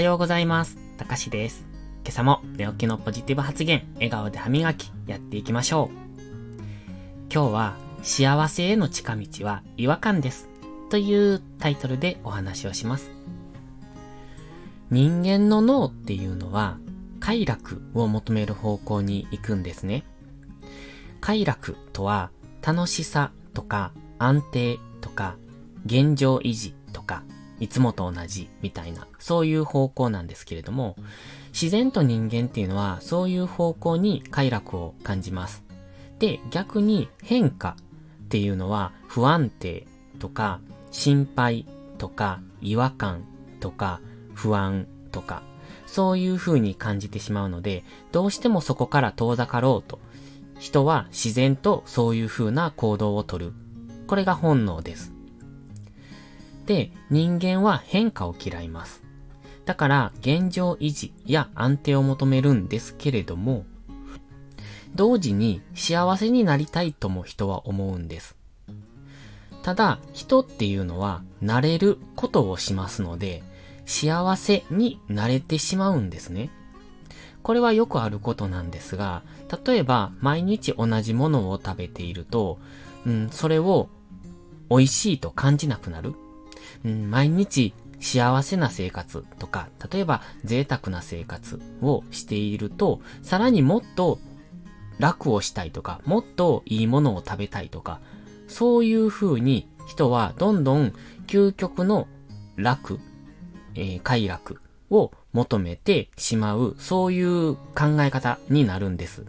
はようございます。たかしです。今朝も寝起きのポジティブ発言、笑顔で歯磨き、やっていきましょう。今日は、幸せへの近道は違和感です。というタイトルでお話をします。人間の脳っていうのは、快楽を求める方向に行くんですね。快楽とは、楽しさとか安定とか現状維持とかいつもと同じみたいな、そういう方向なんですけれども、自然と人間っていうのはそういう方向に快楽を感じます。で、逆に変化っていうのは不安定とか心配とか違和感とか不安とか、そういう風に感じてしまうので、どうしてもそこから遠ざかろうと、人は自然とそういう風な行動をとる。これが本能です。で、人間は変化を嫌います。だから現状維持や安定を求めるんですけれども、同時に幸せになりたいとも人は思うんです。ただ、人っていうのは慣れることをしますので、幸せになれてしまうんですね。これはよくあることなんですが、例えば毎日同じものを食べていると、うん、それを美味しいと感じなくなる。うん、毎日幸せな生活とか、例えば贅沢な生活をしていると、さらにもっと楽をしたいとか、もっといいものを食べたいとか、そういう風に人はどんどん究極の楽、えー、快楽を求めてしまう、そういう考え方になるんです。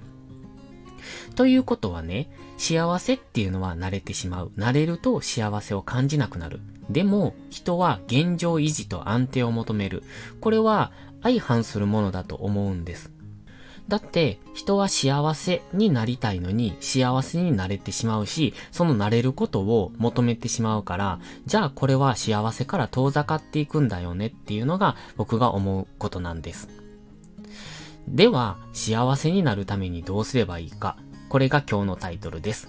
ということはね、幸せっていうのは慣れてしまう。慣れると幸せを感じなくなる。でも、人は現状維持と安定を求める。これは相反するものだと思うんです。だって、人は幸せになりたいのに幸せになれてしまうし、そのなれることを求めてしまうから、じゃあこれは幸せから遠ざかっていくんだよねっていうのが僕が思うことなんです。では、幸せになるためにどうすればいいか。これが今日のタイトルです。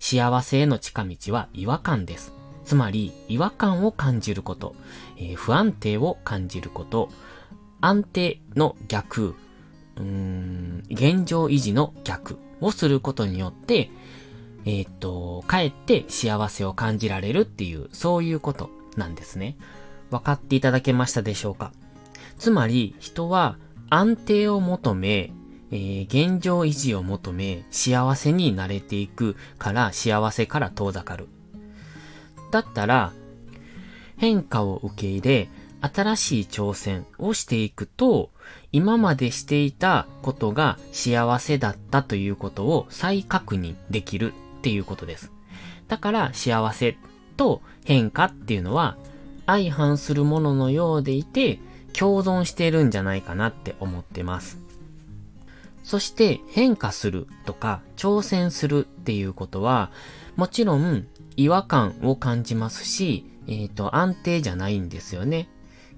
幸せへの近道は違和感です。つまり、違和感を感じること、えー、不安定を感じること、安定の逆、うーん、現状維持の逆をすることによって、えー、っと、かえって幸せを感じられるっていう、そういうことなんですね。分かっていただけましたでしょうか？つまり、人は安定を求め、えー、現状維持を求め、幸せになれていくから幸せから遠ざかる。だったら、変化を受け入れ、新しい挑戦をしていくと、今までしていたことが幸せだったということを再確認できるっていうことです。だから幸せと変化っていうのは相反するもののようでいて共存してるんじゃないかなって思ってます。そして変化するとか挑戦するっていうことは、もちろん違和感を感じますし、えっ、ー、と、安定じゃないんですよね。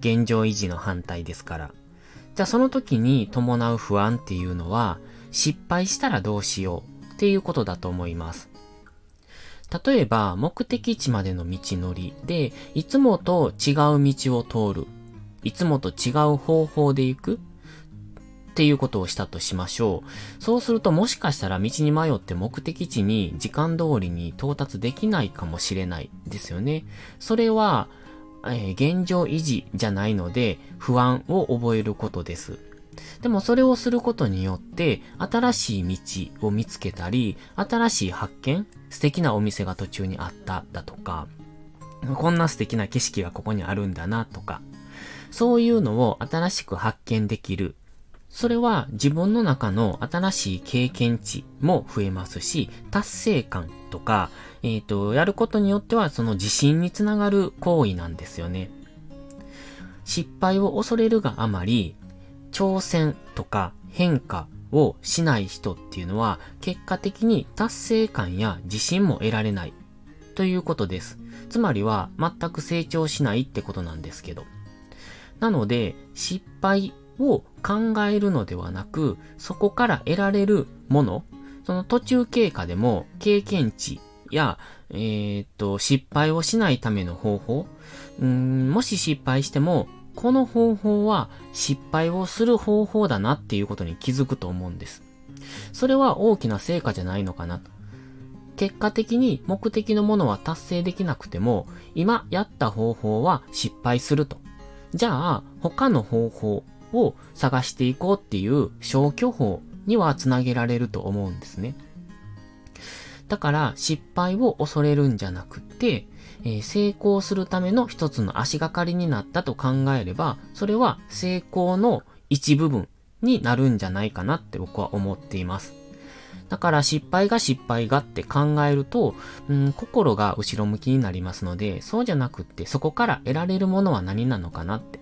現状維持の反対ですから。じゃあその時に伴う不安っていうのは、失敗したらどうしようっていうことだと思います。例えば、目的地までの道のりで、いつもと違う道を通る。いつもと違う方法で行く。っていうことをしたとしましょう。そうするともしかしたら道に迷って目的地に時間通りに到達できないかもしれないですよね。それは、えー、現状維持じゃないので不安を覚えることです。でもそれをすることによって新しい道を見つけたり、新しい発見素敵なお店が途中にあっただとか、こんな素敵な景色がここにあるんだなとか、そういうのを新しく発見できるそれは自分の中の新しい経験値も増えますし、達成感とか、えっ、ー、と、やることによってはその自信につながる行為なんですよね。失敗を恐れるがあまり、挑戦とか変化をしない人っていうのは、結果的に達成感や自信も得られないということです。つまりは全く成長しないってことなんですけど。なので、失敗を考えるのではなく、そこから得られるもの、その途中経過でも経験値や、えー、っと、失敗をしないための方法、うん、もし失敗しても、この方法は失敗をする方法だなっていうことに気づくと思うんです。それは大きな成果じゃないのかなと。結果的に目的のものは達成できなくても、今やった方法は失敗すると。じゃあ、他の方法を探していこうっていう消去法にはつなげられると思うんですね。だから失敗を恐れるんじゃなくて、えー、成功するための一つの足がかりになったと考えれば、それは成功の一部分になるんじゃないかなって僕は思っています。だから失敗が失敗がって考えると、うん、心が後ろ向きになりますので、そうじゃなくってそこから得られるものは何なのかなって。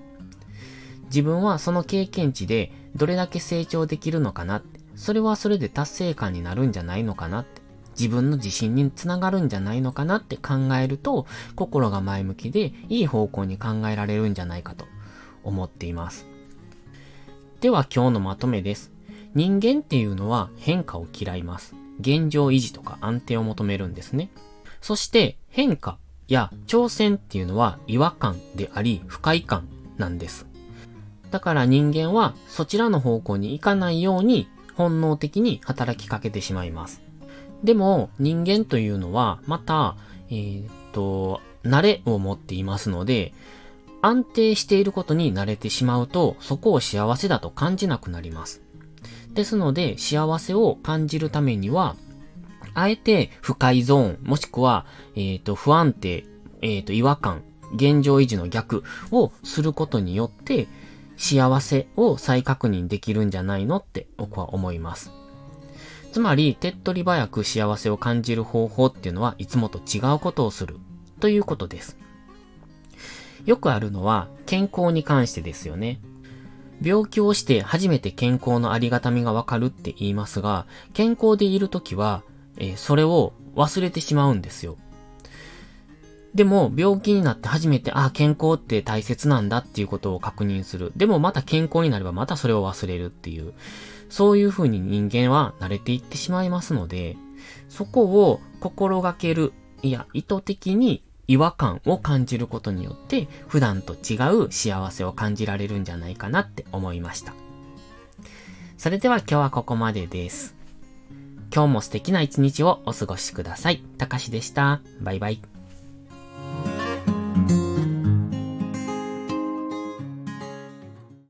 自分はその経験値でどれだけ成長できるのかなって。それはそれで達成感になるんじゃないのかなって。自分の自信につながるんじゃないのかなって考えると、心が前向きでいい方向に考えられるんじゃないかと思っています。では今日のまとめです。人間っていうのは変化を嫌います。現状維持とか安定を求めるんですね。そして変化や挑戦っていうのは違和感であり不快感なんです。だから人間はそちらの方向に行かないように本能的に働きかけてしまいます。でも、人間というのは、また、えー、っと、慣れを持っていますので、安定していることに慣れてしまうと、そこを幸せだと感じなくなります。ですので、幸せを感じるためには、あえて不快ゾーン、もしくは、えっ、と、不安定、えっ、と、違和感、現状維持の逆をすることによって、幸せを再確認できるんじゃないのって僕は思います。つまり、手っ取り早く幸せを感じる方法っていうのはいつもと違うことをするということです。よくあるのは健康に関してですよね。病気をして初めて健康のありがたみがわかるって言いますが、健康でいるときは、えー、それを忘れてしまうんですよ。でも、病気になって初めて、あ、健康って大切なんだっていうことを確認する。でも、また健康になればまたそれを忘れるっていう。そういう風に人間は慣れていってしまいますので、そこを心がける、いや、意図的に違和感を感じることによって、普段と違う幸せを感じられるんじゃないかなって思いました。それでは今日はここまでです。今日も素敵な一日をお過ごしください。たかしでした。バイバイ。